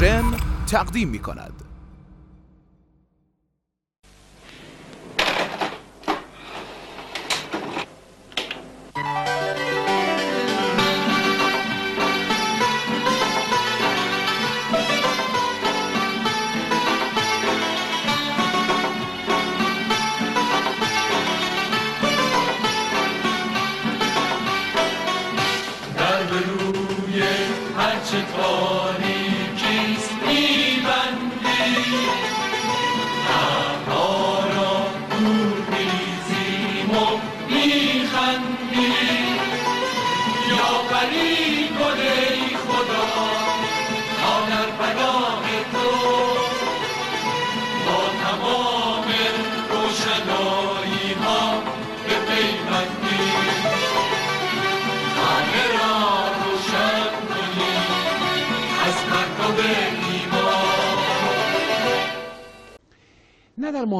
ورژن تقدیم می کند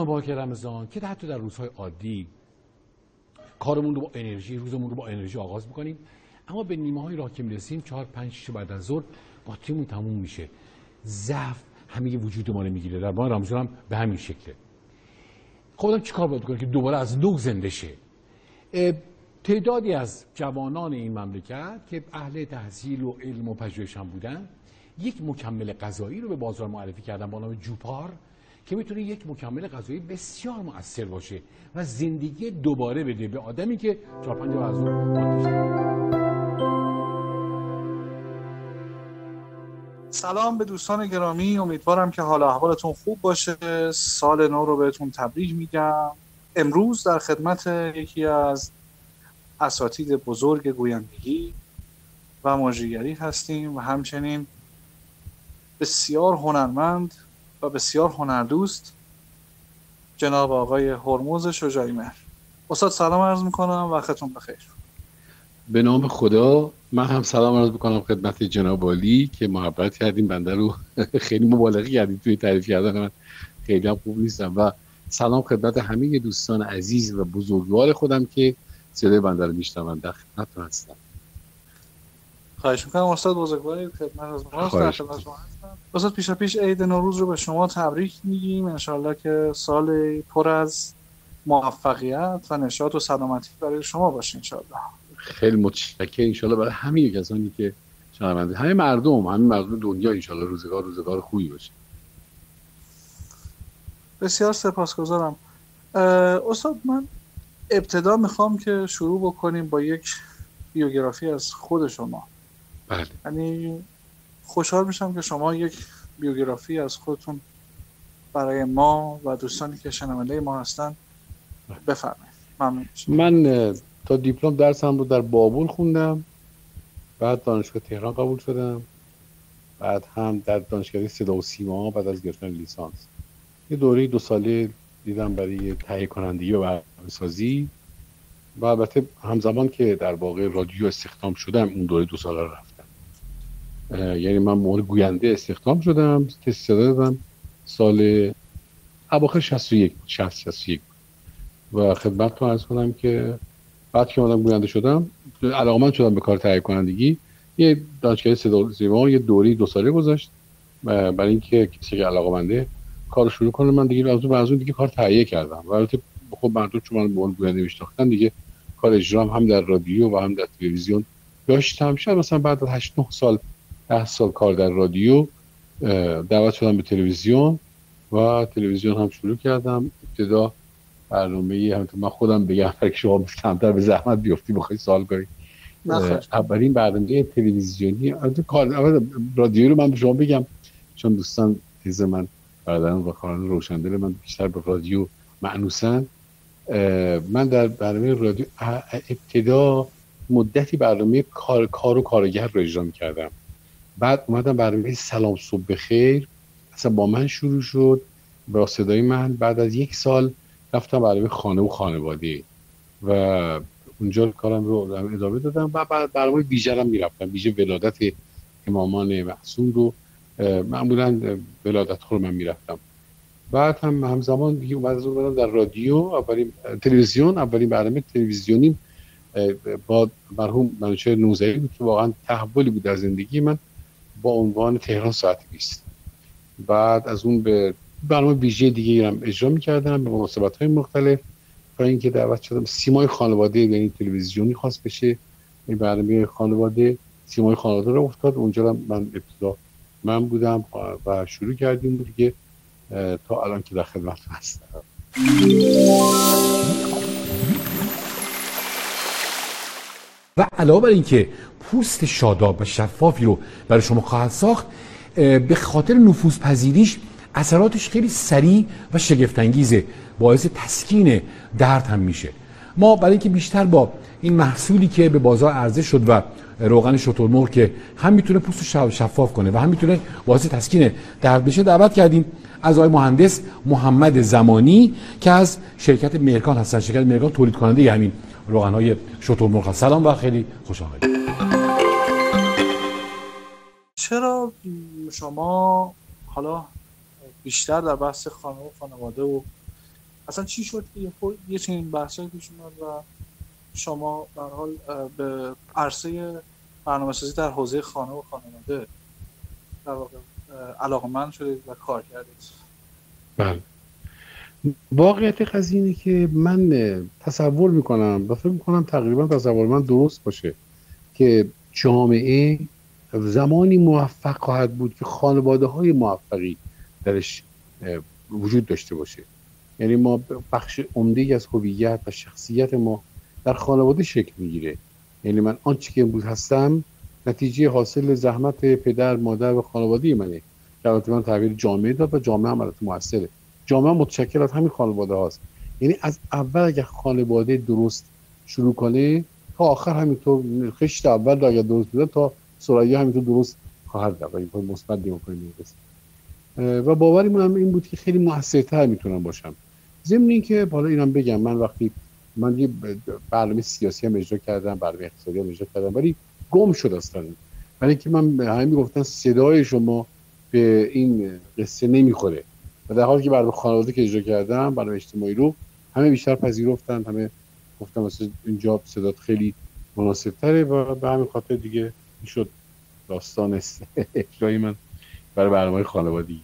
مبارک رمضان که حتی در روزهای عادی کارمون رو با انرژی روزمون رو با انرژی آغاز می‌کنیم. اما به نیمه های راه که می‌رسیم چهار پنج شیش بعد از ظهر باتریمون تموم میشه. ضعف همه وجود ما رو می‌گیره در ماه رمضان هم به همین شکله. خودم چیکار باید کنم که دوباره از نو زنده شه؟ تعدادی از جوانان این مملکت که اهل تحصیل و علم و پژوهش هم بودن یک مکمل غذایی رو به بازار معرفی کردن با نام جوپار. که می‌تونه یک مکمل غذایی بسیار مؤثر باشه و زندگی دوباره بده به آدمی که چهار پنج از سلام به دوستان گرامی. امیدوارم که حال احوالتون خوب باشه. سال نو رو بهتون تبریک میگم. امروز در خدمت یکی از اساتید بزرگ گویندگی و مجریگری هستیم و همچنین بسیار هنرمند و بسیار هنردوست. جناب آقای هرموز شجاعی مهر. استاد سلام عرض می‌کنم. وقتتون بخیر. به نام خدا من هم سلام عرض می‌کنم خدمت جناب عالی که محبت کردیم. بنده رو خیلی مبالغه کردیم توی تعریف کردن من. خیلی هم خوب نیستم. و سلام خدمت همه دوستان عزیز و بزرگوار خودم که صدای بنده رو میشنون در خدمتتون هستم خواهش می‌کنم استاد بزرگواری خدمت از ما استاد پیش پیش عید نوروز رو به شما تبریک میگیم. انشالله که سال پر از موفقیت و نشاط و سلامتی برای شما باشه انشالله خیلی متشکرم. انشالله برای همه کسانی که شنونده همه مردم همه مردم دنیا انشالله روزگار روزگار خوبی باشه. بسیار سپاسگزارم. استاد من ابتدا می‌خوام که شروع بکنیم با یک بیوگرافی از خود شما. بله. یعنی خوشحال میشم که شما یک بیوگرافی از خودتون برای ما و دوستانی که شنونده ما هستن بفرمایید. ممنون من تا دیپلم درسم رو در بابل خوندم بعد دانشگاه تهران قبول شدم بعد هم در دانشگاه صدا و سیما بعد از گرفتن لیسانس. یه دوره دو ساله دیدم برای تهیه کنندگی و سازی و البته همزمان که در واقع رادیو استخدام شدم اون دوره دو ساله رفتم. یعنی من موقع گوینده استخدام شدم تست دادم. سال اواخر 61 60 61 و خدمت رو عرض کنم که بعد که من گوینده شدم علاقمند شدم به کار تهیه کنندگی. یه دانشگاه صدا سیما یه دوری دو ساله گذاشت برای اینکه کسی که علاقمنده کار شروع کنه من دیگه از اون دیگه کار تهیه کردم. و خب مردم چون من به گوینده میشناختن دیگه کار اجرام هم در رادیو و هم در تلویزیون داشتم. شاید مثلا بعد از 8 9 سال ده سال کار در رادیو دعوت شدم به تلویزیون و تلویزیون هم شروع کردم. ابتدا برنامه همونطور من خودم بگم که شما کمتر به زحمت بیفتی بخوای سوال کنی. اولین برنامه تلویزیونی کار رادیو رو من به شما بگم چون دوستان عزیز من برادران و خواهران روشندل من بیشتر به رادیو معنوسن. من در برنامه رادیو ابتدا مدتی برنامه کار, کار و کارگر رو اجرا کردم بعد اومدم برنامه سلام صبح بخیر. اصلا با من شروع شد با صدای من. بعد از یک سال رفتم برنامه خانه و خانواده و اونجا کارم رو ادامه دادم. و بعد برنامه ویژه هم می‌رفتم. ویژه ولادت امامان محسوم رو معمولا ولادت رو من می‌رفتم. بعد هم همزمان دیگه بعد از اون در رادیو اولین تلویزیون اولین برنامه تلویزیونی با مرحوم منوچهر نوزهی بود که واقعا تحولی بود در زندگی من. با عنوان تهران ساعت 20 بعد از اون به برنامه ویژه دیگه هم اجرا می‌کردم به مناسبت های مختلف. تا اینکه دعوت شدم سیمای خانواده یعنی تلویزیونی خواست بشه. این برنامه خانواده سیمای خانواده رو افتاد. اونجا من ابتدا من بودم و شروع کردیم دیگه تا الان که در خدمت هستم. و علاوه بر اینکه پوست شاداب و شفافی رو برای شما خواهد ساخت به خاطر نفوذ پذیریش اثراتش خیلی سریع و شگفتانگیزه باعث تسکین درد هم میشه. ما برای اینکه بیشتر با این محصولی که به بازار عرضه شد و روغن شترمرغ که هم می‌تونه پوست شفاف کنه و هم می‌تونه باعث تسکین درد بشه دعوت کردیم از آقای مهندس محمد زمانی که از شرکت مرکان هستن. شرکت مرکان تولید کننده همین روغن های شترمرغ سلام و خیلی خوش آمدید. چرا شما حالا بیشتر در بحث خانه و خانواده و اصلا چی شد که یه چنین بحثی پیش اومد و شما در حال به عرصه برنامه سازی در حوزه خانه و خانواده در واقع علاقمند شدید و کار کردید؟ بله. واقعیت قضیه اینه که من تصور می‌کنم و فکر می‌کنم تقریبا تصور من درست باشه که جامعه زمانی موفق خواهد بود که خانواده های موفقی درش وجود داشته باشه. یعنی ما بخش عمده از هویت و شخصیت ما در خانواده شکل می‌گیره. یعنی من آنچه که امروز هستم نتیجه حاصل زحمت پدر مادر و خانواده منه. که من تعبیر جامعه داد و جامعه هم البته موثره. جامعه متشکل از همین خانواده هاست. یعنی از اول اگر خانواده درست شروع کنه تا آخر همینطور خشت اول اگر درست بوده تا سرایه همینطور درست خواهد رفت این مثبت کنیم و باوری من هم این بود که خیلی موثرتر می‌تونم باشم. ضمن اینکه حالا اینم بگم من وقتی من یه برنامه سیاسی هم اجرا کردم برنامه اقتصادی هم اجرا کردم ولی گم شد اصلا. برای اینکه من همه می‌گفتن صدای شما به این قصه نمی‌خوره. و در حالی که برنامه خانواده که اجرا کردم برنامه اجتماعی رو همه بیشتر پذیرفتن همه گفتم مثلا اینجا صدات خیلی مناسب تره و به همین خاطر دیگه شد داستان اجرای من برای برنامه خانوادگی.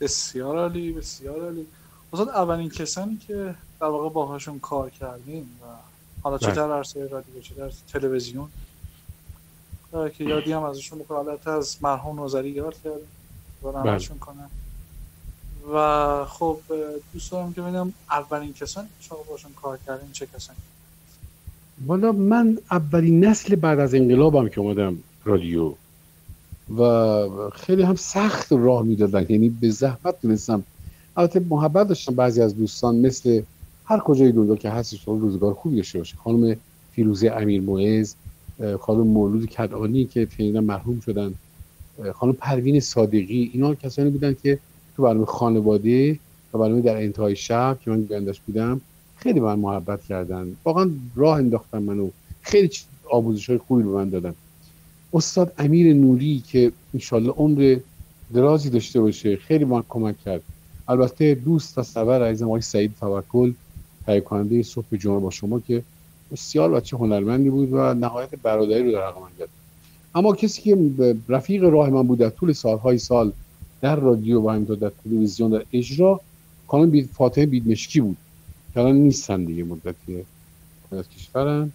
بسیار عالی بسیار عالی. استاد اولین کسانی که در واقع باهاشون کار کردیم و حالا چه بله. در عرصه رادیو چه در تلویزیون که یادی هم ازشون بکنم حالت از مرحوم نظری یاد کردیم و بله. کنم و خب دوست دارم که ببینم اولین کسانی که شما باشون کار کردین چه کسانی؟ والا من اولین نسل بعد از انقلابم که اومدم رادیو و خیلی هم سخت راه می‌دادن. یعنی به زحمت تونستم البته محبت داشتم بعضی از دوستان مثل هر کجای دنیا که هستش روزگار خوبی داشته باشه. خانم فیروزه امیر معز خانم مولود کدانی که فعلا مرحوم شدن. خانم پروین صادقی اینا کسانی بودن که تو برنامه خانواده و برنامه در انتهای شب که من گندش بودم خیلی من محبت کردن. واقعا راه انداختن منو. خیلی آموزش های خوبی به من دادن. استاد امیر نوری که انشالله عمر درازی داشته باشه خیلی من کمک کرد. البته دوست و سبر عزیزم آقای سعید توکل تهیه کننده صبح جمعه با شما که بسیار بچه هنرمندی بود و نهایت برادری رو در من کرد اما کسی که رفیق راه من بود در طول سالهای سال در رادیو و همینطور در تلویزیون در اجرا خانم بید فاطمه بیدمشکی بود. که الان نیستن دیگه مدتی از کشورن.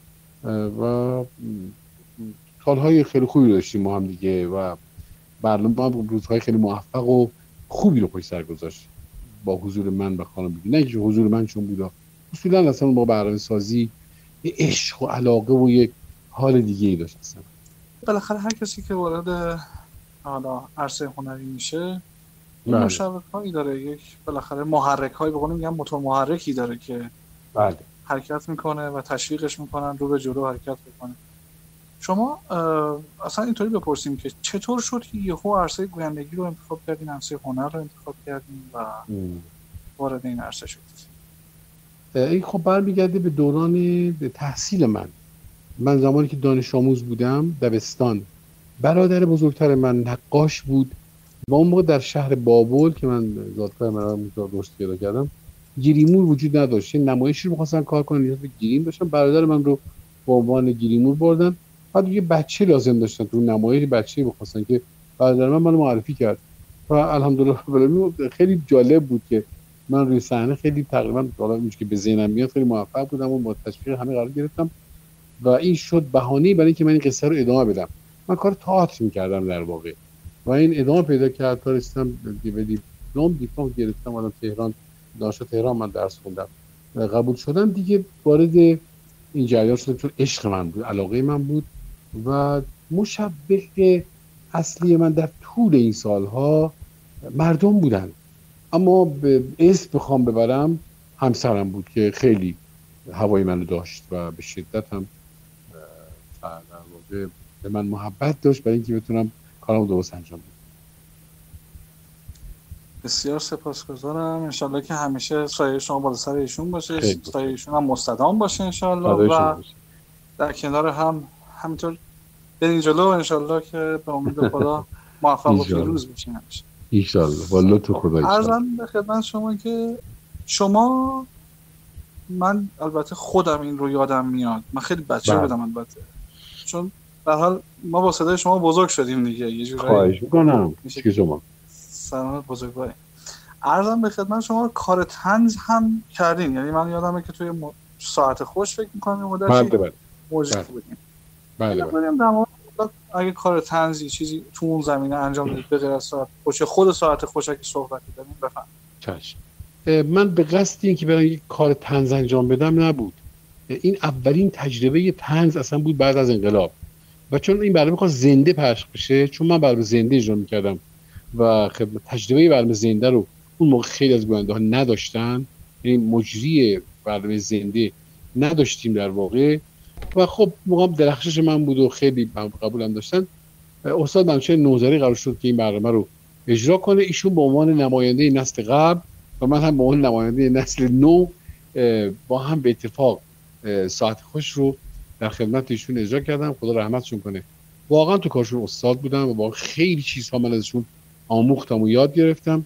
و سالهای خیلی خوبی داشتیم ما هم دیگه و برنامه روزهای خیلی موفق و خوبی رو پشت سر گذاشت با حضور من و خانم بیدی نه که حضور من چون بودا. اصولا اصلا با برنامه سازی یه عشق و علاقه و یک حال دیگه ای داشت اصلا. بالاخره هر کسی که وارد حالا عرصه هنری میشه بله. مشابه هایی داره. یک بالاخره محرک هایی بقول میگم موتور محرکی داره که بله. حرکت می‌کنه و تشویقش می‌کنن رو به جلو حرکت بکنه شما اصلا اینطوری بپرسیم که چطور شد که یهو عرصه گویندگی رو انتخاب کردین عرصه هنر رو انتخاب کردین و وارد این عرصه شدید؟ این خب برمیگرده به دوران تحصیل من. من زمانی که دانش آموز بودم دبستان. برادر بزرگتر من نقاش بود. و اون موقع در شهر بابل که من زادگاه من رشد پیدا کردم گیریمور وجود نداشت. نمایشی رو می‌خواستن کار کنن نیاز به گیریم داشتن. برادر من رو به عنوان گیریمور بردن. بعد یه بچه لازم داشتن تو نمایش بچه می‌خواستن که برادر من منو معرفی کرد. و الحمدلله خیلی جالب بود که من روی صحنه خیلی تقریبا حالا که به ذهنم میاد خیلی موفق بودم و با تشویق همه قرار گرفتم. و این شد بهانه برای اینکه من این قصه رو ادامه بدم. من کار تئاتر می‌کردم در واقع. و این ادامه پیدا کرد تا رسیدم به دیپلم دیپلم گرفتم آدم تهران دانشگاه تهران من درس خوندم. قبول شدم دیگه وارد این جریان شدم چون عشق من بود علاقه من بود و مشبه اصلی من در طول این سالها مردم بودن. اما به اسم بخوام ببرم همسرم بود که خیلی هوای منو داشت و به شدت هم به من محبت داشت برای اینکه بتونم کارم درست انجام بدم. بسیار سپاسگزارم. انشالله که همیشه سایه شما بالا سر ایشون باشه. سایه ایشون هم مستدام باشه انشالله و در کنار هم همینطور برین جلو. انشالله که به امید خدا موفق و پیروز بشین همیشه. ایشالله والله تو خدا ارزم به خدمت شما که شما من البته خودم این رو یادم میاد. من خیلی بچه بله. بودم البته. چون به حال ما با صدای شما بزرگ شدیم دیگه. یه جورایی خواهش می‌کنم. شما سلامت بزرگواری ارزم به خدمت شما کار تنز هم کردین. یعنی من یادمه که توی ساعت خوش فکر می‌کنم مدت بله بله. موجود بله. بودیم بله. بله اگه کار تنزی چیزی تو اون زمینه انجام دید به غیر از ساعت خوش خود ساعت خوش اگه صحبت داریم بفهم چشم. من به قصد این که برای یک کار تنز انجام بدم نبود. این اولین تجربه تنز اصلا بود بعد از انقلاب. و چون این برنامه خواست زنده پخش بشه چون من برنامه زنده اجرا می‌کردم و خب تجربه برنامه زنده رو اون موقع خیلی از گوینده ها نداشتن یعنی مجری برنامه زنده نداشتیم در واقع. و خب موقع درخشش من بود و خیلی قبولم داشتن. استاد منشه نوزری قرار شد که این برنامه رو اجرا کنه. ایشون به عنوان نماینده نسل قبل و من هم به عنوان نماینده نسل نو با هم به اتفاق ساعت خوش رو در خدمت ایشون اجرا کردم. خدا رحمتشون کنه. واقعا تو کارشون استاد بودم و واقعا خیلی چیزها من ازشون آموختم و یاد گرفتم.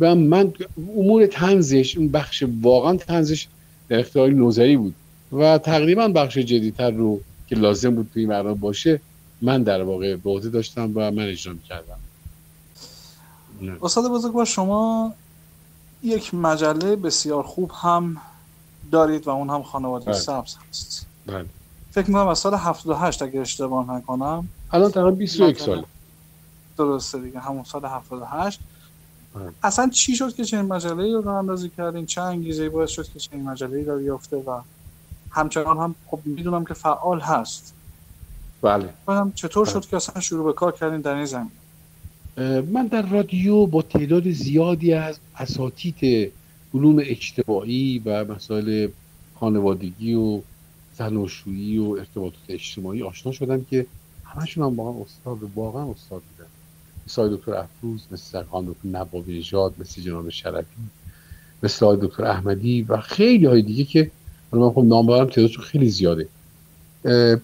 و من امور تنزش اون بخش واقعا تنزش در اختیار نوزری بود. و تقریبا بخش جدیتر رو که لازم بود توی این باشه من در واقع به داشتم و من اجرا کردم. استاد بزرگ با شما یک مجله بسیار خوب هم دارید و اون هم خانواده بله. سبز هست. بله. فکر می‌کنم از سال 78 اگه اشتباه نکنم. الان تقریبا 21 سال درسته دیگه همون سال 78 بله. اصلا چی شد که چنین مجله رو راه اندازی کردین؟ چه انگیزه باعث شد که چنین مجله رو بیافته و همچنان هم خب می‌دونم که فعال هست. بله. چطور شد که اصلا شروع به کار کردین در این زمین؟ من در رادیو با تعداد زیادی از اساتید علوم اجتماعی و مسائل خانوادگی و زناشویی و ارتباطات اجتماعی آشنا شدم که همشون هم واقعا استاد واقعا استاد بودن. مثل دکتر افروز مثل خان دکتر نبابی نژاد مثل جناب شرفی مثل دکتر احمدی و خیلی های دیگه که من خب نام بارم تعدادشون خیلی زیاده.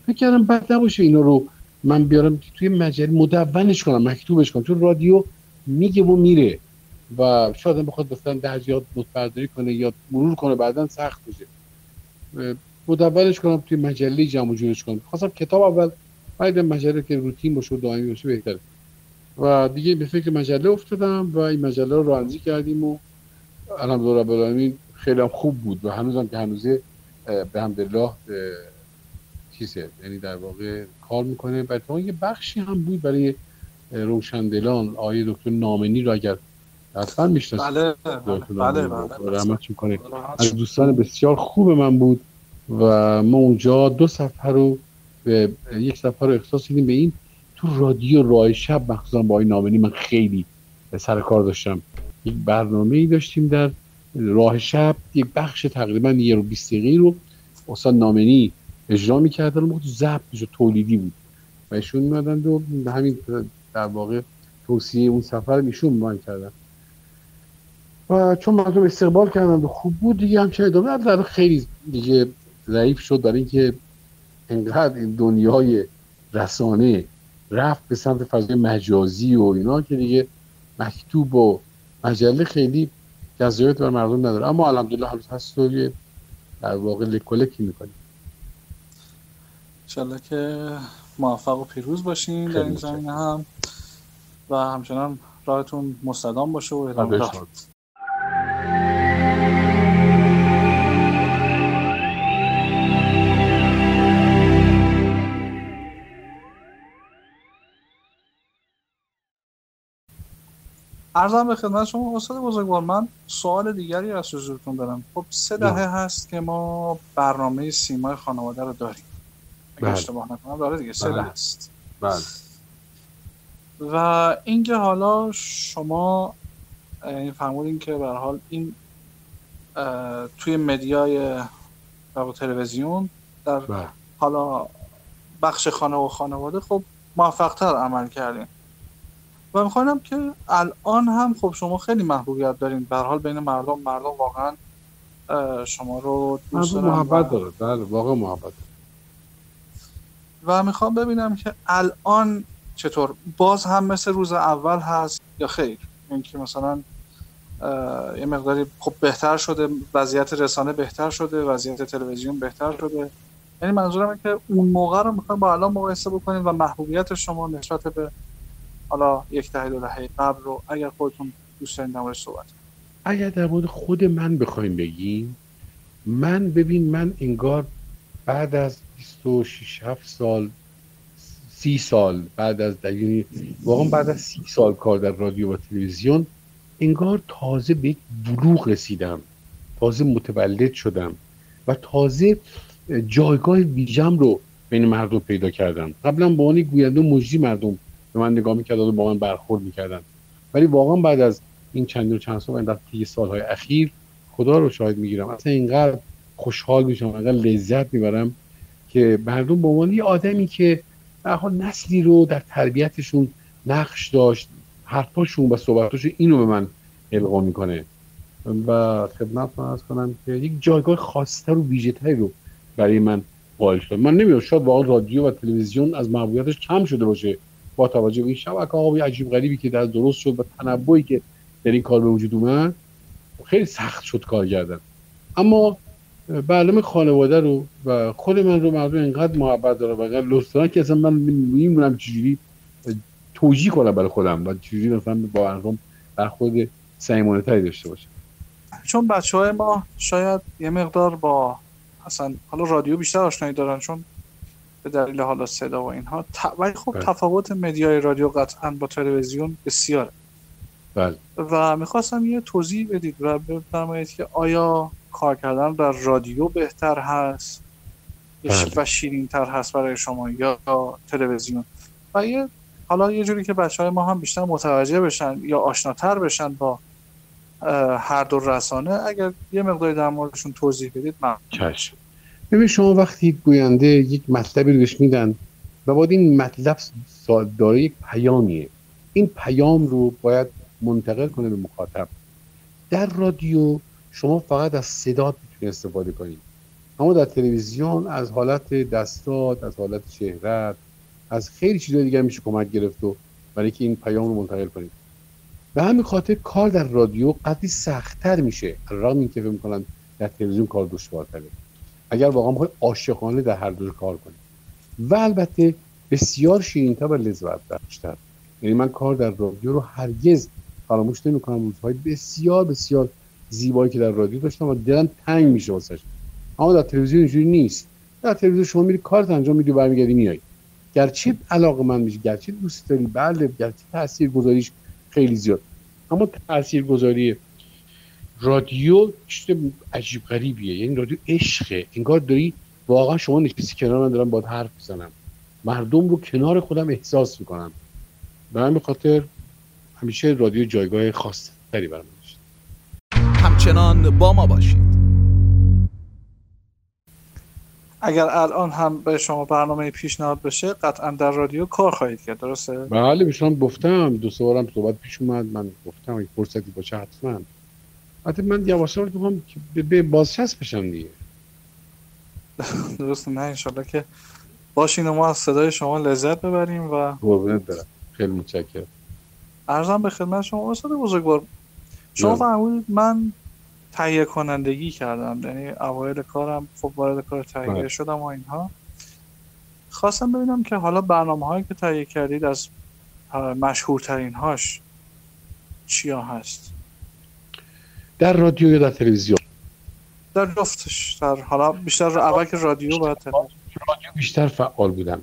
فکر کردم بد نباشه اینا رو من بیارم توی مجله مدونش کنم مکتوبش کنم. چون رادیو میگه و میره. و شاید بخواد مثلا در یاد متبرداری کنه یا مرور کنه بعدا سخت بشه مدونش کنم توی مجله جمع جورش کنم. خواستم کتاب اول بعد مجله که روتین باشه و دائمی باشه بهتره. و دیگه به فکر مجله افتادم و این مجله رو رانزی کردیم و الحمدلله رب العالمین خیلی هم خوب بود و هنوزم که هنوزه به همدلله چیزه. یعنی در واقع کار می‌کنه. و یه بخشی هم بود برای روشندلان آیه دکتر نامنی رو اگر حتما می‌شناسید بله بله بله رحمت می‌کنه از دوستان بسیار خوب من بود و ما اونجا دو صفحه رو به یک صفحه رو اختصاص دیدیم به این تو رادیو راه شب مخصوصا با این نامنی من خیلی سر کار داشتم. یک برنامه ای داشتیم در راه شب یک بخش تقریبا یه رو 20 دقیقه رو استاد نامنی اجرا می‌کردن موقع ضبط میشه تولیدی بود. و ایشون میمدن و همین در واقع توصیه اون سفر ایشون من کردن. و چون مردم استقبال کردن و خوب بود دیگه همچه ادامه در خیلی دیگه ضعیف شد برای اینکه انقدر این دنیای رسانه رفت به سمت فضای مجازی و اینا که دیگه مکتوب و مجله خیلی جذابیت بر مردم نداره. اما الحمدلله هنوز هست و در واقع لکولکی می‌کنیم. انشالله که موفق و پیروز باشین در این زمینه هم. و همچنان راهتون مستدام باشه و ادامه ارزم به خدمت شما استاد بزرگوار من سوال دیگری از حضورتون دارم خب سه بله. دهه هست که ما برنامه سیمای خانواده رو داریم اگه بله. اشتباه نکنم داره دیگه سه بله. دهه است بله و اینکه حالا شما یعنی فرمودین که به حال این توی مدیای واقع تلویزیون در بله حالا بخش خانه و خانواده خب موفقتر عمل کردین و می‌خوانم که الان هم خب شما خیلی محبوبیت دارین. به حال بین مردم مردم واقعا شما رو دوست دارن محبت داره. بله واقعا محبت. و می‌خوام ببینم که الان چطور؟ باز هم مثل روز اول هست یا خیر؟ اینکه مثلا یه مقداری خب بهتر شده وضعیت رسانه بهتر شده وضعیت تلویزیون بهتر شده. یعنی منظورم اینه که اون موقع رو می‌خوایم با الان مقایسه بکنیم و محبوبیت شما نسبت به حالا یک دهه دو دهه قبل رو اگر خودتون دوست دارین در صحبت. اگر در مورد خود من بخوایم بگیم من ببین من انگار بعد از 26 7 سال سی سال بعد از یعنی واقعا بعد از سی سال کار در رادیو و تلویزیون انگار تازه به یک بلوغ رسیدم تازه متولد شدم و تازه جایگاه ویژم رو بین مردم پیدا کردم قبلا با عنوان گوینده مجری مردم به من نگاه می‌کردن و با من برخورد می‌کردن. ولی واقعا بعد از این چند و چند سال در طی سالهای اخیر خدا رو شاهد می‌گیرم. اصلا اینقدر خوشحال میشم اینقدر لذت می‌برم که مردم به عنوان یه آدمی که به حال نسلی رو در تربیتشون نقش داشت حرفاشون و صحبتاشون اینو به من القا می‌کنه. و خدمت از کنم که یک جایگاه خاصتر و ویژه‌تری رو برای من قائل شد من نمی‌دونم شاید واقعا رادیو و تلویزیون از محبوبیتش کم شده باشه. با توجه به این شبکه های عجیب غریبی که در درست شد و تنوعی که در این کار به وجود اومد خیلی سخت شد کار کردن. اما برنامه خانواده رو و خود من رو مردم اینقدر محبت داره و اینقدر لطف دارن که اصلا من نمی‌دونم چجوری توجیه کنم برای خودم و چجوری مثلا با مردم برخورد صمیمانه تری داشته باشم. چون بچه های ما شاید یه مقدار با اصلا حالا رادیو بیشتر آشنایی دارن چون به دلیل حالا صدا و اینها. ت- ولی خب بله. تفاوت مدیای رادیو قطعا با تلویزیون بسیاره. بله. و می‌خواستم یه توضیح بدید و بفرمایید که آیا کار کردن در رادیو بهتر هست بله. و شیرین تر هست برای شما یا تلویزیون؟ و یه حالا یه جوری که بچه های ما هم بیشتر متوجه بشن یا آشناتر بشن با هر دو رسانه اگر یه مقداری در موردشون توضیح بدید من چشم. ببین شما وقتی گوینده یک مطلبی رو میدن و باید این مطلب داره یک پیامیه. این پیام رو باید منتقل کنه به مخاطب. در رادیو شما فقط از صدات می‌تونید استفاده کنید اما در تلویزیون از حالت دستات از حالت چهرت از خیلی چیزهای دیگر میشه کمک گرفت و برای که این پیام رو منتقل کنید به همین خاطر کار در رادیو قدری سختتر میشه. رغم اینکه فکر می‌کنن در تلویزیون کار دشوارتره. اگر واقعا می‌خوای عاشقانه در هر دو کار کنی و البته بسیار شیرینتر و لذت بخشتر. یعنی من کار در رادیو رو هرگز فراموش نمی‌کنم. روزهای بسیار بسیار زیبایی که در رادیو داشتم و دلم تنگ میشه واسش. اما در تلویزیون اینجوری نیست. در تلویزیون شما میری کارت انجام میدی و برمیگردی میای گرچه علاقه من میشه گرچه دوست داری بله گرچه تاثیر گذاریش خیلی زیاد. اما تاثیر گذاری رادیو چیز عجیب غریبیه. یعنی رادیو عشقه. انگار داری واقعا شما نشستی کنار من دارم باید حرف بزنم مردم رو کنار خودم احساس می‌کنم. به همین خاطر همیشه رادیو جایگاه خاص تری برام داشت. همچنان با ما باشید. اگر الان هم به شما برنامه پیشنهاد بشه قطعا در رادیو کار خواهید کرد درسته؟ بله به شما گفتم. دو سه بارم صحبت پیش اومد. من گفتم اگه فرصتی باشه حتما. حتی من می‌خوام که به- بازچسب بشم دیگه. درسته نه انشالله که باشین و ما از صدای شما لذت ببریم و قربونت برم. خیلی متشکرم. ارزم به خدمت شما استاد بزرگوار شما بله. فرمودید من تهیه کنندگی کردم یعنی اوایل کارم خب وارد کار تهیه بله. شدم و اینها. خواستم ببینم که حالا برنامه هایی که تهیه کردید از مشهورترین هاش چیا هست؟ در رادیو یا در تلویزیون؟ در جفتش. در حالا بیشتر اول که رادیو تلویزیون. رادیو بیشتر فعال بودم.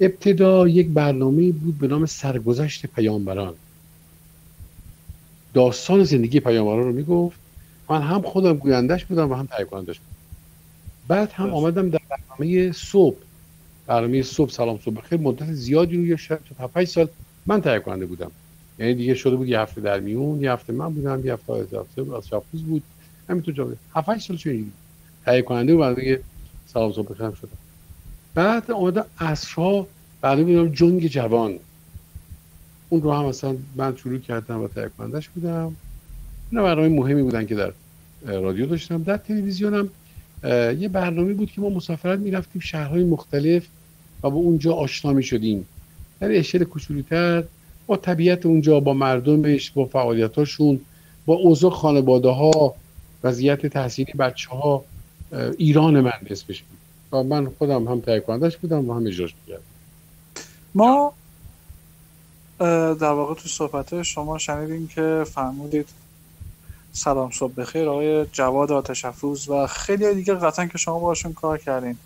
ابتدا یک برنامه بود به نام سرگذشت پیامبران. داستان زندگی پیامبران رو می‌گفت. من هم خودم گویندش بودم و هم تهیه کنندش بودم. بعد هم. آمدم در برنامه صبح. برنامه صبح سلام صبح. خیلی مدت زیادی رو شاید تا 5 سال من تهیه کننده بودم. یعنی دیگه شده بود یه هفته در میون یه هفته من بودم یه هفته اضافه بود از شاپوز بود. همینطور جا بود 7 8 سال چه تهیه کننده و برنامه سلام صبح بخیر شدم بعد آمدم عصرها برنامه بودم جنگ جوان. اون رو هم مثلا من شروع کردم و تهیه کنندش بودم. اینا برنامه مهمی بودن که در رادیو داشتم. در تلویزیونم یه برنامه بود که ما مسافرت می‌رفتیم شهرهای مختلف و با اونجا آشنا می شدیم در اشل کوچولوتر با طبیعت اونجا با مردمش با فعالیتاشون با اوضاع خانواده ها وضعیت تحصیلی بچه ها ایران من اسمش بود و من خودم هم تهیه کنندش بودم و هم اجراش می‌کردم. ما در واقع تو صحبت شما شنیدیم که فرمودید سلام صبح بخیر آقای جواد آتش افروز و خیلی دیگه قطعا که شما باشون کار کردین.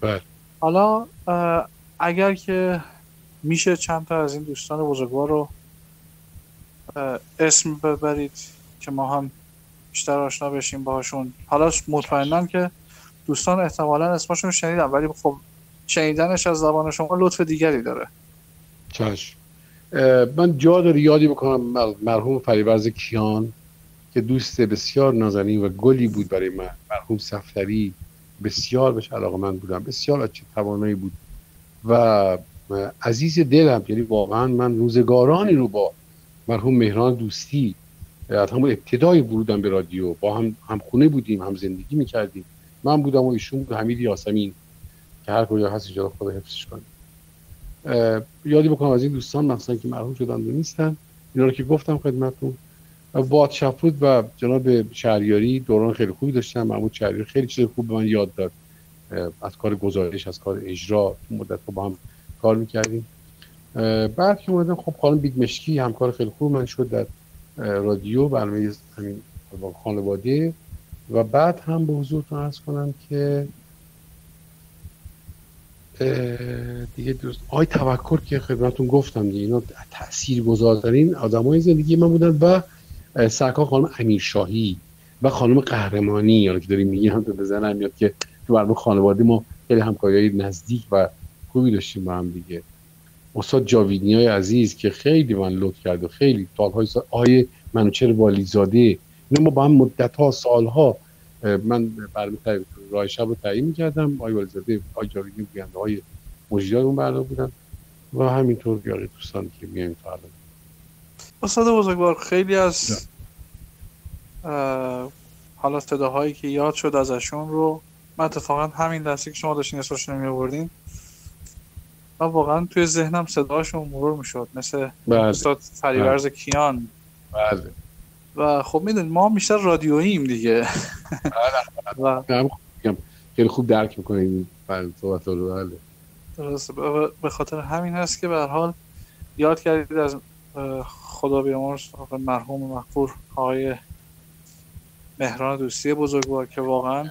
بله. حالا اگر که میشه چند تا از این دوستان بزرگوار رو اسم ببرید که ما هم بیشتر آشنا بشیم باهاشون. حالا مطمئنم که دوستان احتمالا اسمشون رو شنیدم ولی خب شنیدنش از زبان شما لطف دیگری داره. اه، من جا داره یادی بکنم مر- مرحوم فریبرز کیان که دوست بسیار نازنین و گلی بود برای من. مرحوم سفتری بسیار بهش علاقه من بودم. بسیار از چه توانایی بود. و عزیز دلم یعنی واقعا من روزگارانی رو با مرحوم مهران دوستی از همون ابتدای ورودم به رادیو با هم هم خونه بودیم هم زندگی می‌کردیم. من بودم و ایشون بود حمید یاسمین که هر کجا هست اینجا خدا حفظش کنه. یادی بکنم از این دوستان مثلا که مرحوم شدن و نیستن اینا رو که گفتم خدمتتون. باد شفود و جناب شهریاری دوران خیلی خوبی داشتم محمود شهریاری خیلی چیز خوب به من یاد داد. از کار گزارش از کار اجرا مدت با هم کار می‌کردیم. بعد که اومدم خب خانم بیگ مشکی همکار خیلی خوب من شد در رادیو برنامه همین خانواده. و بعد هم به حضورتون ارز کنم که دیگه دوست آی توکر که خدمتون گفتم دیگه اینا تأثیر گذارترین آدمای زندگی من بودن و اه، سرکار خانم امیر شاهی و خانم قهرمانی یعنی که داریم میگیم هم تو بزنم میاد که تو برنامه خانواده ما خیلی همکاری نزدیک و خوبی داشتیم با هم دیگه. استاد جاویدنی های عزیز که خیلی من لطف کرد و خیلی سالهای سال آیه منوچر والیزاده. اینا ما با هم مدت ها سال ها من برنامه راه شب رو تعیین می‌کردم. آیه والیزاده آیه جاویدنی گوینده های مجریات اون برنامه بودن. و همینطور بیاره دوستان که میایم فردا. استاد بزرگوار خیلی از حالا صداهایی که یاد شد ازشون رو من اتفاقا همین دستی که شما داشتین اسمشون رو می‌آوردین و واقعا توی ذهنم صداشون مرور می‌شد. مثل بله. استاد فریورز کیان. بله. و خب می‌دونید ما بیشتر رادیوییم دیگه. و هم میگم. خیلی خوب درک بله صحبت رو. بله. ب- به خاطر همین هست که به حال یاد کردید از خدا بیامرز آقای مرحوم مغفور آقای مهران دوستی بزرگوار که واقعا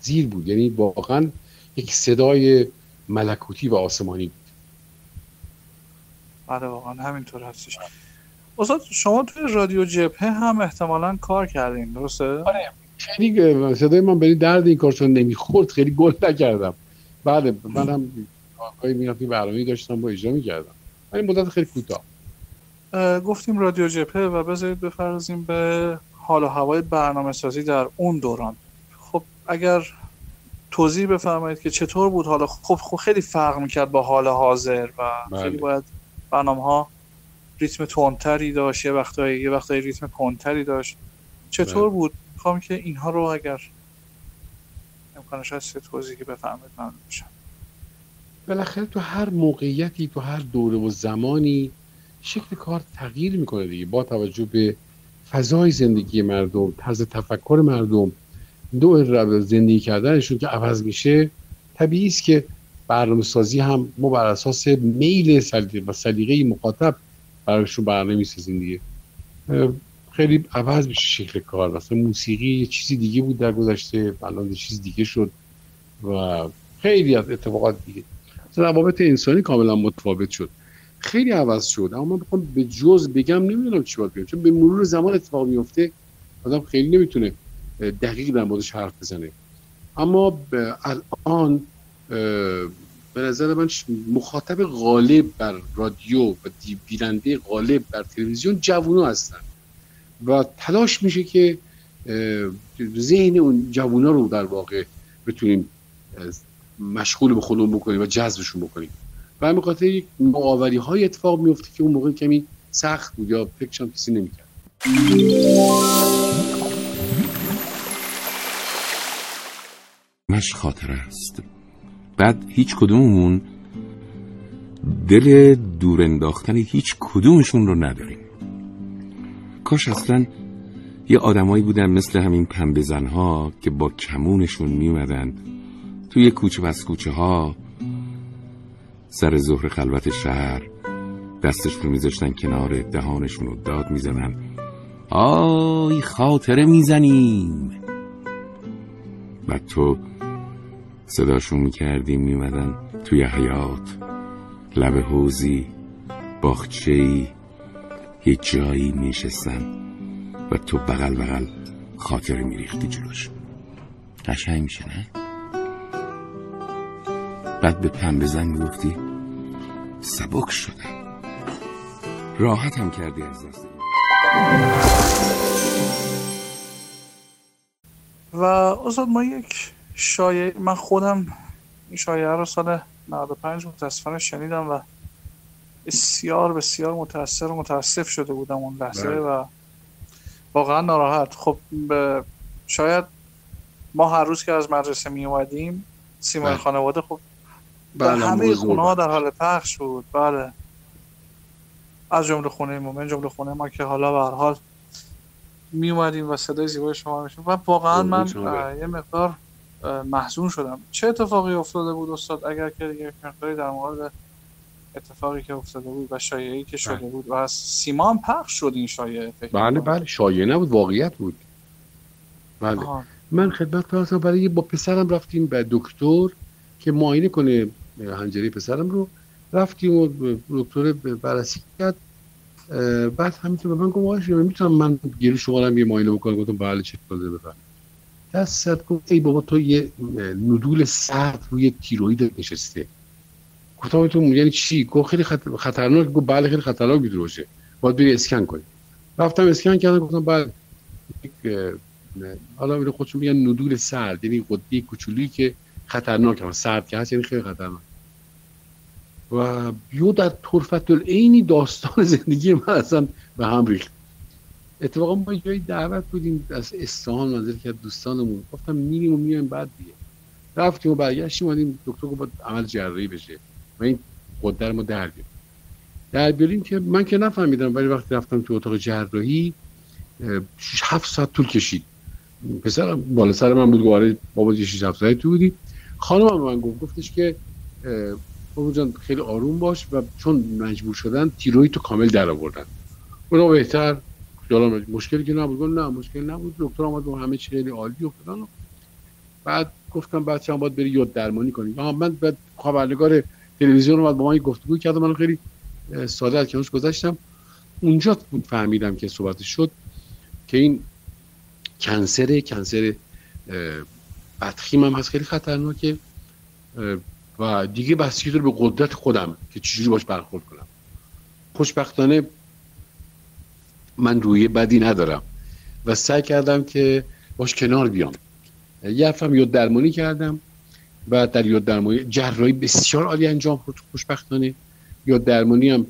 زیر بود. یعنی واقعا یک صدای ملکوتی و آسمانی بود. بله واقعا همینطور هستش. استاد شما توی رادیو جبهه هم احتمالا کار کردین درسته؟ خیلی صدای من به درد این کار چون نمی‌خورد خیلی گل نکردم. بله من هم کارهای می‌رفتیم برنامه‌ای داشتم با اجرا می‌کردم. ولی مدت خیلی کوتاه. اه، گفتیم رادیو جبهه و بذارید بپردازیم به حال و هوای برنامه سازی در اون دوران. خب اگر توضیح بفرمایید که چطور بود حالا؟ خب خب خیلی فرق می‌کرد با حال حاضر و بله. خیلی باید برنامه ها ریتم تندتری داشت یه وقتایی یه وقتایی ریتم کندتری داشت. چطور بله. بود؟ می‌خوام که اینها رو اگر امکانش هست توضیحی بفرمایید ممنون میشم بالاخره تو هر موقعیتی تو هر دوره و زمانی شکل کار تغییر می‌کنه دیگه. با توجه به فضای زندگی مردم طرز تفکر مردم نوع زندگی کردنشون که عوض میشه طبیعی است که برنامه سازی هم ما بر اساس میل و سلیقه مخاطب برایشون برنامه می‌سازیم دیگه. خیلی عوض میشه شکل کار. مثلا موسیقی یه چیزی دیگه بود در گذشته الان یه چیز دیگه شد و خیلی از اتفاقات دیگه. مثلا روابط انسانی کاملا متفاوت شد. خیلی عوض شد. اما من بخوام به جز بگم نمی‌دونم چی باید بگم. چون به مرور زمان اتفاق میفته آدم خیلی نمی‌تونه دقیق در موردش حرف بزنه. اما الان به نظر من مخاطب غالب بر رادیو و بیننده غالب بر تلویزیون جوونا هستن. و تلاش میشه که ذهن اون جوونا رو در واقع بتونیم مشغول به خودمون بکنیم و جذبشون بکنیم. و همین خاطر یک نوآوری های اتفاق میفته که اون موقع کمی سخت بود یا فکرشم کسی نمی‌کرد. مش خاطره است. بعد هیچ کدوممون دل دور انداختن هیچ کدومشون رو نداریم. کاش اصلا یه آدمایی بودن مثل همین پنبه ها که با کمونشون میومدن توی کوچه بس کوچه ها سر ظهر خلوت شهر دستش رو میذاشتن کنار دهانشون رو داد می‌زنن. آی خاطره می‌زنیم. و تو صداشون می‌کردیم میومدن توی حیات لب حوزی باخچهی یه جایی میشستن و تو بغل بغل خاطره میریختی جلوش. قشنگ میشه نه؟ بعد به پنبه زن می‌گفتی سبک شدم راحت هم کردی از دست. و استاد ما یک شایع من خودم این شایعه رو سال 95 متاسفانه شنیدم و بسیار بسیار متاثر و متاسف شده بودم اون لحظه بله. و واقعا ناراحت. خب شاید ما هر روز که از مدرسه می اومدیم سیمای بله. خانواده خب بله همه خونه ها در حال پخش بود. بله. از جمله خونه مومن جمله خونه ما که حالا به هر حال می اومدیم و صدای زیبای شما میشون و واقعا من یه مقدار محزون شدم. چه اتفاقی افتاده بود استاد؟ اگر که یک مقداری در مورد اتفاقی که افتاده بود و شایعی که شده بله. بود و از سیما هم پخش شد این شایعه بله بله. شایعه نبود واقعیت بود. بله. من خدمت هستم برای با پسرم رفتیم به دکتر که معاینه کنه هنجره پسرم رو. رفتیم و دکتر بررسی کرد. بعد همینطور به من گفت می‌تونم من گیری شما رو یه معاینه بکنم؟ گفتم بله چه کار بفرمایید دستت گفت ای بابا تو یه ندول سرد روی تیروید نشسته. گفتم تو یعنی چی؟ گفت خیلی خطرناک. گفت بله خیلی خطرناک باشه. باید بری اسکن کنی رفتم اسکن کردم گفتم بله. حالا میره خودشون میگن ندول سرد یعنی قدی کوچولی که خطرناک هم سرد که هست یعنی خیلی خطرناک. و یو در طرفت العینی داستان زندگی من اصلا به هم ریخت. اتفاقا ما جایی دعوت بودیم از اصفهان منظر کرد دوستانمون. گفتم میریم و میایم بعد دیگه. رفتیم و برگشتیم اومدیم دکتر گفت عمل جراحی بشه. و این قدر ما در بیاریم. در بیاریم که من که نفهمیدم ولی وقتی رفتم تو اتاق جراحی هفت ساعت طول کشید. پسرم بالا سر من بود گواره بابا یه 6 7 تو بودی خانم من گفت گفتش که بابا جان خیلی آروم باش و چون مجبور شدن تیروی تو کامل در آوردن اونا بهتر خیالم مشکلی که نبود. نه مشکل نبود. دکتر آمد و همه چی خیلی عالی و فلان بعد گفتم بچه‌ها باید بری یاد درمانی کنیم آها من بعد خبرنگار تلویزیون اومد با ما گفتگو کرد من خیلی ساده از کنارش گذاشتم. اونجا فهمیدم که صحبتش شد که این کنسر کنسر بدخیم هم هست. خیلی خطرناکه و دیگه بستگی داره به قدرت خودم که چجوری باش برخورد کنم. خوشبختانه من روی بدی ندارم. و سعی کردم که باش کنار بیام. یه هفتم یاد درمانی کردم و در یاد درمانی جراحی بسیار عالی انجام شد خوشبختانه. یاد درمانی هم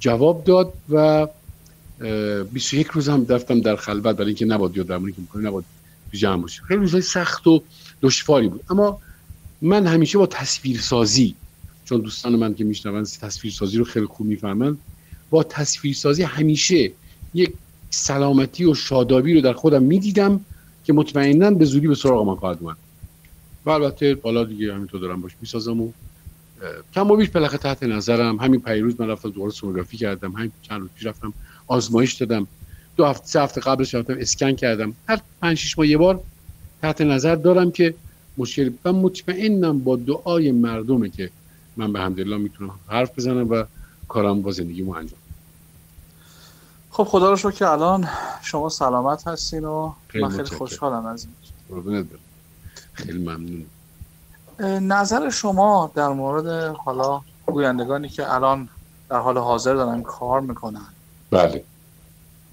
جواب داد و 21 روز هم رفتم در خلوت. برای اینکه نباد یاد درمانی که می‌کنه نباد جمع باشه خیلی روزهای سخت و دشواری بود. اما من همیشه با تصویرسازی چون دوستان من که میشنون تصویرسازی رو خیلی خوب می‌فهمن با تصویرسازی همیشه یک سلامتی و شادابی رو در خودم می‌دیدم که مطمئنا به زودی به سراغ من خواهد اومد. و البته بالا دیگه همینطور دارم باش می‌سازم و کم و بیش بالاخره تحت نظرم. همین پیروز من رفتم دوباره سونوگرافی کردم همین چند روز پیش رفتم آزمایش دادم. دو هفته سه هفته قبلش رفتم اسکن کردم. هر پنج شش ماه یه بار تحت نظر دارم که مشکل من مطمئنم با دعای مردمه که من به همدلله می‌تونم حرف بزنم و کارم با زندگیمو انجام خب خدا رو شکر که الان شما سلامت هستین و خیلی من خیلی. خوشحالم از این خیلی ممنون. نظر شما در مورد حالا گویندگانی که الان در حال حاضر دارن کار می‌کنن بله.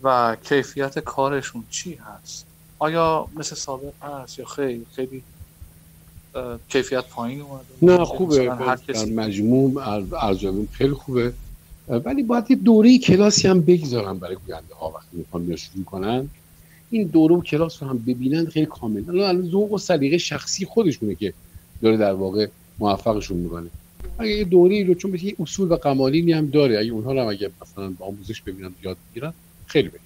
و کیفیت کارشون چی هست؟ آیا مثل سابق هست یا خیلی خیلی کیفیت پایین اومده؟ نه خوبه. هر در مجموع ار- ارزیابیم خیلی خوبه. ولی باید یه دوره کلاسی هم بگذارن برای گوینده ها وقتی می‌خوان بیان شروع کنن. این دوره و کلاس رو هم ببینن خیلی کامل. الان ذوق و سلیقه شخصی خودشونه که داره در واقع موفقشون می‌کنه. اگه یه دوره رو چون یه اصول و قوانینی هم داره اگه اونها رو هم اگه مثلا با آموزش ببینن یاد بگیرن خیلی بهتر.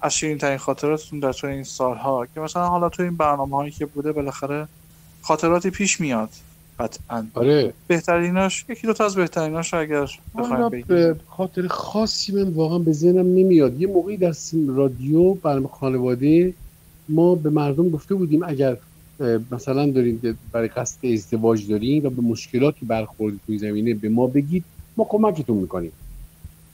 از شیرین ترین خاطراتتون در طول این سالها که مثلا حالا تو این برنامه هایی که بوده بالاخره خاطراتی پیش میاد. قطعا. آره. بهتریناش یکی دو تا از بهتریناش اگر بخوایم بگیم. به خاطر خاصی من واقعا به ذهنم نمیاد. یه موقعی در سیم رادیو برنامه خانواده ما به مردم گفته بودیم اگر مثلا دارین برای قصد ازدواج دارین و به مشکلاتی برخوردید توی زمینه به ما بگید ما کمکتون می‌کنیم.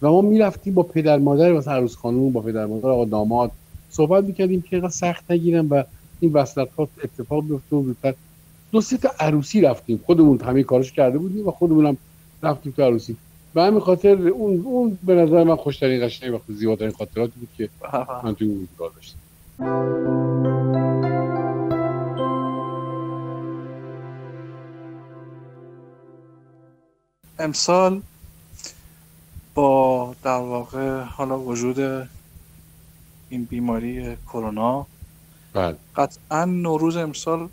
و ما می‌رفتیم با پدر مادر و عروس خانوم با پدر مادر آقا داماد صحبت می‌کردیم که اینقدر سخت نگیرن و این وصلت ها اتفاق بیفته و دو سه تا عروسی رفتیم. خودمون همه کارش کرده بودیم و خودمون هم رفتیم تو عروسی. به همین خاطر اون اون به نظر من خوشترین قشنگ و زیباترین خاطراتی بود که من توی اون روزگار داشتم. امسال با در واقع حالا وجود این بیماری کرونا بله. قطعا نوروز امسال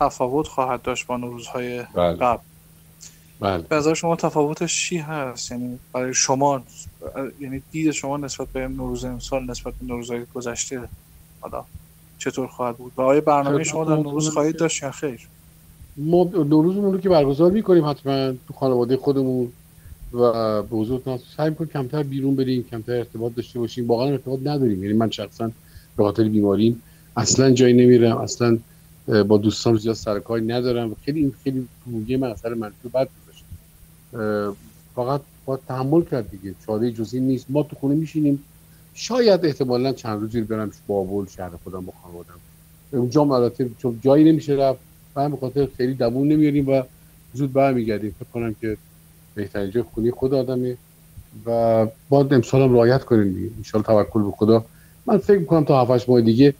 تفاوت خواهد داشت با نوروزهای بله. قبل. بله. به نظر شما تفاوتش چی هست؟ یعنی برای شما یعنی دید شما نسبت به نوروز امسال نسبت به نوروزهای گذشته حالا چطور خواهد بود؟ و آیا برنامه خیلی شما در. نوروز خواهید داشت یا خیر؟ ما نوروزمون رو که برگزار می‌کنیم حتما تو خانواده خودمون و به حضورتون سعی می‌کنیم کمتر بیرون بریم کمتر ارتباط داشته باشیم. واقعا ارتباط نداریم. یعنی من شخصا به خاطر بیماریم اصلا جایی نمیرم اصلا با دوستان زیاد سر کاری ندارم. خیلی این خیلی روحیه من اثر منفی بد گذاشت. فقط با تحمل کرد دیگه. چاره جزی نیست. ما تو خونه میشینیم. شاید احتمالا چند روزی برم بابل شهر خودم با خانوادم. اونجا البته چون جایی نمیشه رفت. و به خاطر خیلی دووم نمیاریم و زود برمیگردیم. فکر کنم که بهترین جای خونی خود آدمه. و باید امسال هم رعایت کنیم دیگه. انشالله توکل به خدا. من فکر می‌کنم تا 7 ماه دیگه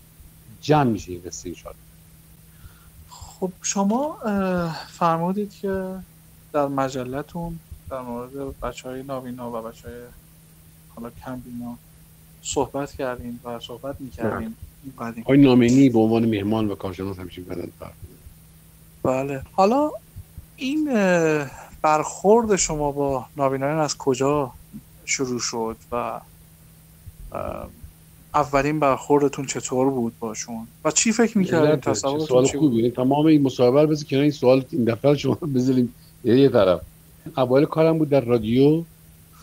جمع میشه این قصه انشالله. خب شما فرمودید که در مجلتون در مورد بچه های نابینا و بچه های حالا کم بینا صحبت کردیم و صحبت می‌کردیم آقای نامینی به عنوان مهمان و کارشناس همیشه بدن بله. حالا این برخورد شما با نابینایان از کجا شروع شد و اولین برخوردتون چطور بود باشون؟ و چی فکر می‌کردین؟ چه تصورتون سوال چی بود؟ خوبی یعنی تمام این مصاحبه رو کنار این سوال این دفعه شما بذاریم یه طرف. اوایل کارم بود در رادیو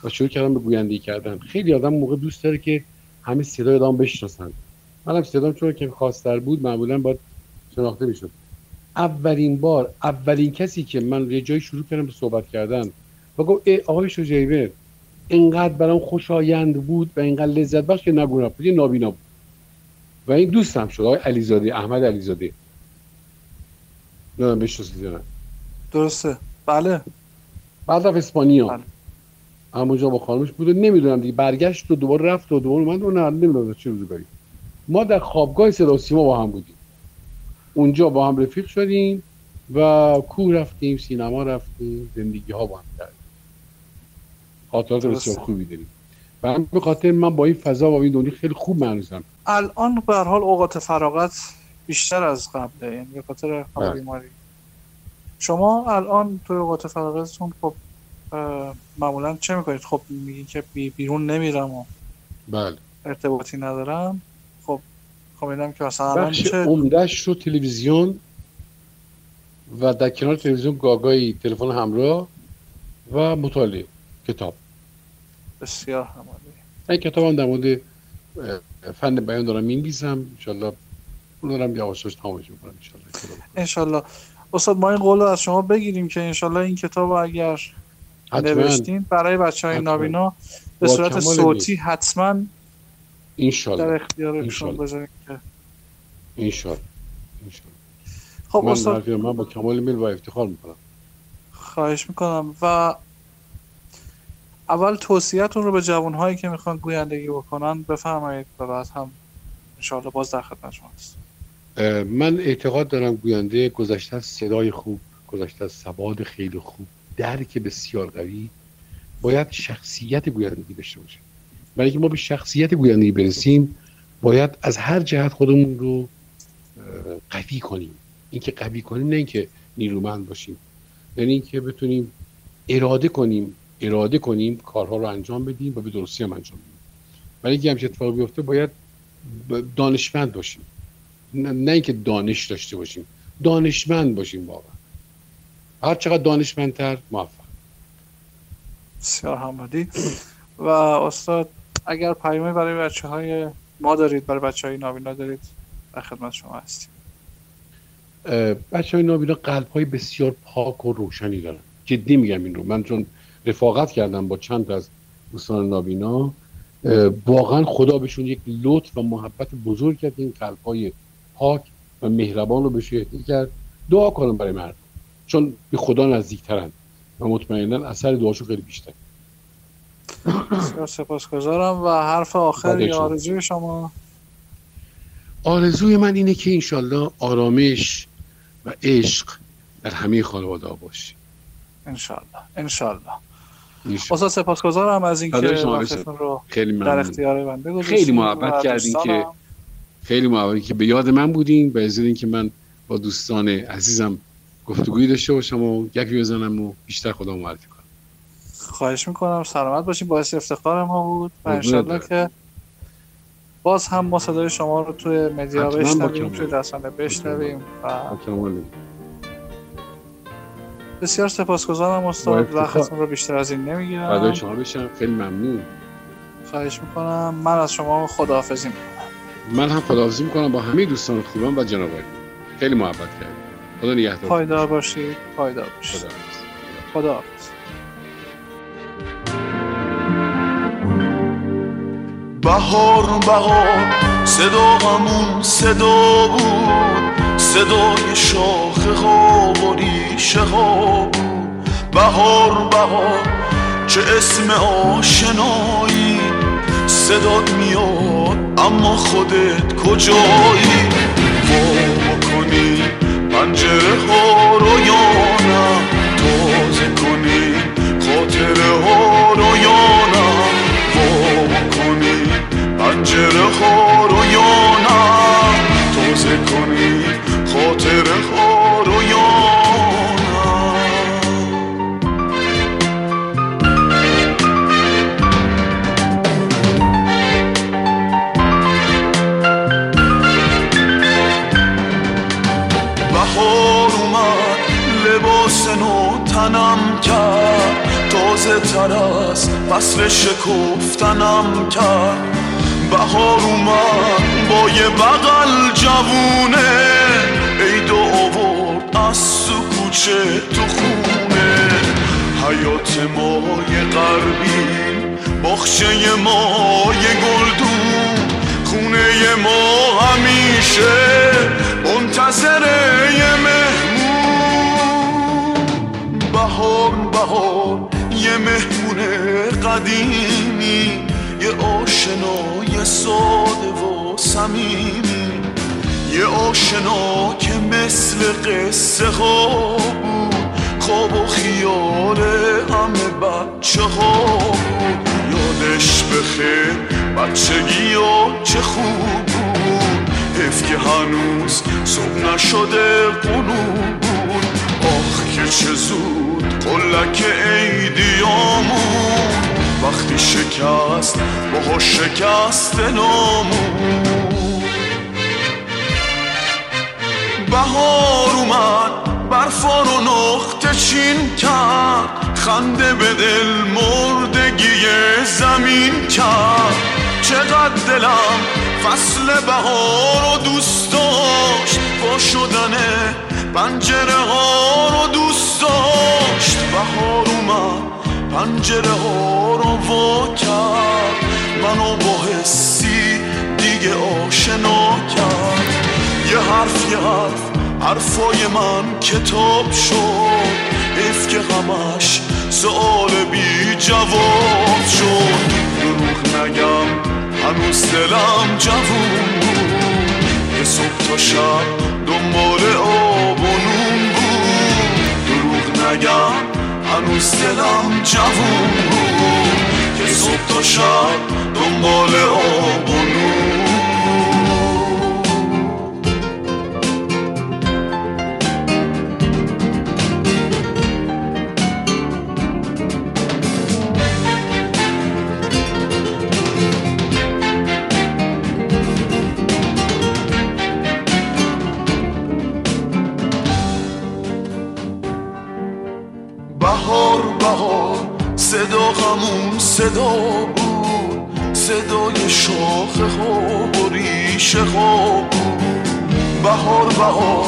و شروع کردم به گویندگی کردن. خیلی آدم موقع دوست داره که همه صدای آدم بشناسن. منم صدام چون که خاصتر بود معمولا باید شناخته می‌شد. اولین بار اولین کسی که من یه جایی شروع کردم به صحبت کردن و گفت ای آقای شجیبه اینقدر برام خوشایند بود و اینقدر لذت بخش که نگونم بود نابینا بود. و این دوستم شد آقای علیزاده احمد علیزاده. نه بشناسید درسته. بله. بعد رفت اسپانیا. بله. همونجا با خانمش بود و نمی‌دونم دیگه برگشت و دوباره رفت و دوباره اومد. و نه نمی‌دونم چه روزگاری ما در خوابگاه صدا سیما با هم بودیم. اونجا با هم رفیق شدیم و کوه رفتیم سینما رفتیم زندگی ها با هم کردیم. خاطرات. بسیار خوبی داریم. و همین به خاطر من با این فضا و این دنیا خیلی خوب معنوسم الان به هر حال اوقات فراغت بیشتر از قبله یعنی به خاطر بله. بیماری. شما الان توی اوقات فراغتتون خب معمولا چه می‌کنید؟ خب میگین که بی- بیرون نمیرم و بله. ارتباطی ندارم. خب خب اینم که مثلا الان بخش چه عمدهش رو تلویزیون و در کنار تلویزیون گاگایی تلفن همراه و مطالعه کتاب. بسیار همالی. این کتاب هم در مورد فن بیان دارم می‌نویسم. انشالله اون دارم یواش یواش تمامش می‌کنم انشالله. انشالله. استاد ما این قول رو از شما بگیریم که انشالله این کتاب رو اگر حتما. نوشتین برای بچه های. نابینا به صورت صوتی حتما در انشالله اختیارشون انشالله. بذاریم که انشالله. خب من من با کمال میل و افتخار می‌کنم. خواهش می‌کنم. و اول توصیهتون رو به جوانهایی که می‌خوان گویندگی بکنن بفرمایید و بعد هم انشاءالله باز در خدمت شما هست من اعتقاد دارم گوینده گذشته از صدای خوب گذشته از سواد خیلی خوب درک بسیار قوی باید شخصیت گویندگی داشته باشه. برای اینکه ما به شخصیت گویندگی برسیم باید از هر جهت خودمون رو قوی کنیم. اینکه قوی کنیم نه اینکه نیرومند باشیم. یعنی اینکه بتونیم اراده کنیم اراده کنیم کارها رو انجام بدیم و به درستی هم انجام بدیم. برای اینکه همچین اتفاقی بیفته باید دانشمند باشیم. نه, نه اینکه دانش داشته باشیم دانشمند باشیم واقعا. هر چقدر دانشمندتر موفق. بسیار حمادی و استاد اگر پیامی برای بچه های ما دارید برای بچه های نابینا دارید در خدمت شما هستیم. بچه های نابینا قلب های بسیار پاک و روشنی دارن. جدی میگم این رو. من چون رفاقت کردم با چند از دوستان نابینا. واقعا خدا بهشون یک لطف و محبت بزرگ کرد این قلب های پاک و مهربان رو بهش اهدا کرد. دعا کنم برای مردم چون به خدا نزدیکترن و مطمئنا اثر دعاشون خیلی بیشتر بسیار سپاسگزارم و حرف آخر بله،. آرزوی شما؟ آرزوی من اینه که انشالله آرامش و عشق در همه خانواده باشه. انشالله انشالله. استاد سپاسگزارم از اینکه رو خیلی در ممنون اختیار بنده گذاشتید خیلی محبت کردین که-. خیلی ممنون که به یاد من بودین به ازای اینکه من با دوستان عزیزم گفتگویی داشته باشم و یکی بزنم و بیشتر خدا معرفی کنم. خواهش می‌کنم. سلامت باشین. باعث افتخار ما بود و انشالله. که باز هم ما صدای شما رو توی مدیا بشنویم. توی رسانه بشنویم و بسیار سپاسگزارم استاد. وقتتون رو بیشتر از این نمی‌گیرم. شما بشم خیلی ممنون. خواهش می‌کنم. من از شما خداحافظی می‌کنم. من هم خداحافظی می‌کنم. با همه دوستان خوبم و جناب عالی. خیلی محبت کردیم. خدا نگهدار. پایدار باشید. پایدار باشید. خدا خداحافظ. بهار بهار صدا همون صدا بود. صدای شاخه ها و ریشه ها بهار بهار چه اسم آشنایی. صدات میاد اما خودت کجایی؟ وا کنی پنجره ها رو یا نه؟ تازه کنی خاطره ها رو یا نه؟ باخچه ما یه گلدون خونه ما همیشه منتظر یه مهمون. بهار بهار یه مهمون قدیمی یه آشنای ساده و صمیمی. یه آشنا که مثل قصه ها بود خواب و خیال همه بچه ها بود. یادش بخیر. بچگی ها چه خوب بود. حیف که هنوز صبح نشده قلوب بود آخ که چه زود قلک عیدیامون. وقتی شکست باها شکست نامون. بهار اومد حرفا رو نقطه چین کرد. خنده به دل مردگی زمین کرد چقدر دلم فصل بهار رو دوست داشت. با شدن پنجره ها رو دوست داشت. بهار اومد پنجره ها رو وا کرد. منو با حسی دیگه آشنا کرد. یه حرف یه حرف حرفای من کتاب شد. اف که همش سوال بی جواب شد. دروغ نگم هنوز دلم جوون بود. یه صبح تا شب دنبال آب و نون بود. دروغ نگم هنوز دلم جوون بود. یه صبح تا شب دنبال آب و نون بهار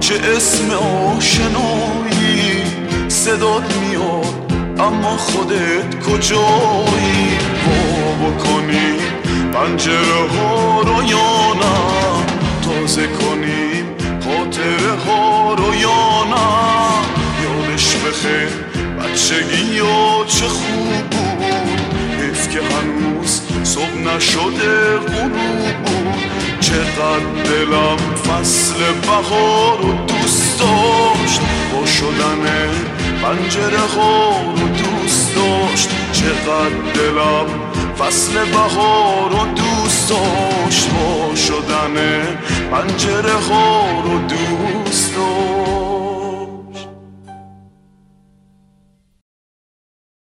چه اسم آشنایی صدات میاد اما خودت کجایی؟ وا بکنی پنجره ها رو یا نه؟ تازه کنیم خاطره ها رو یا نه؟ یادش بخیر بچگی یا چه خوب بود حیف که هنوز صبح نشده غروب بود. چقدر دلم فصل بهار رو دوست داشت. با شدن پنجره ها رو دوست داشت. چقدر دلم فصل بهار رو دوست داشت. با شدن پنجره ها رو دوست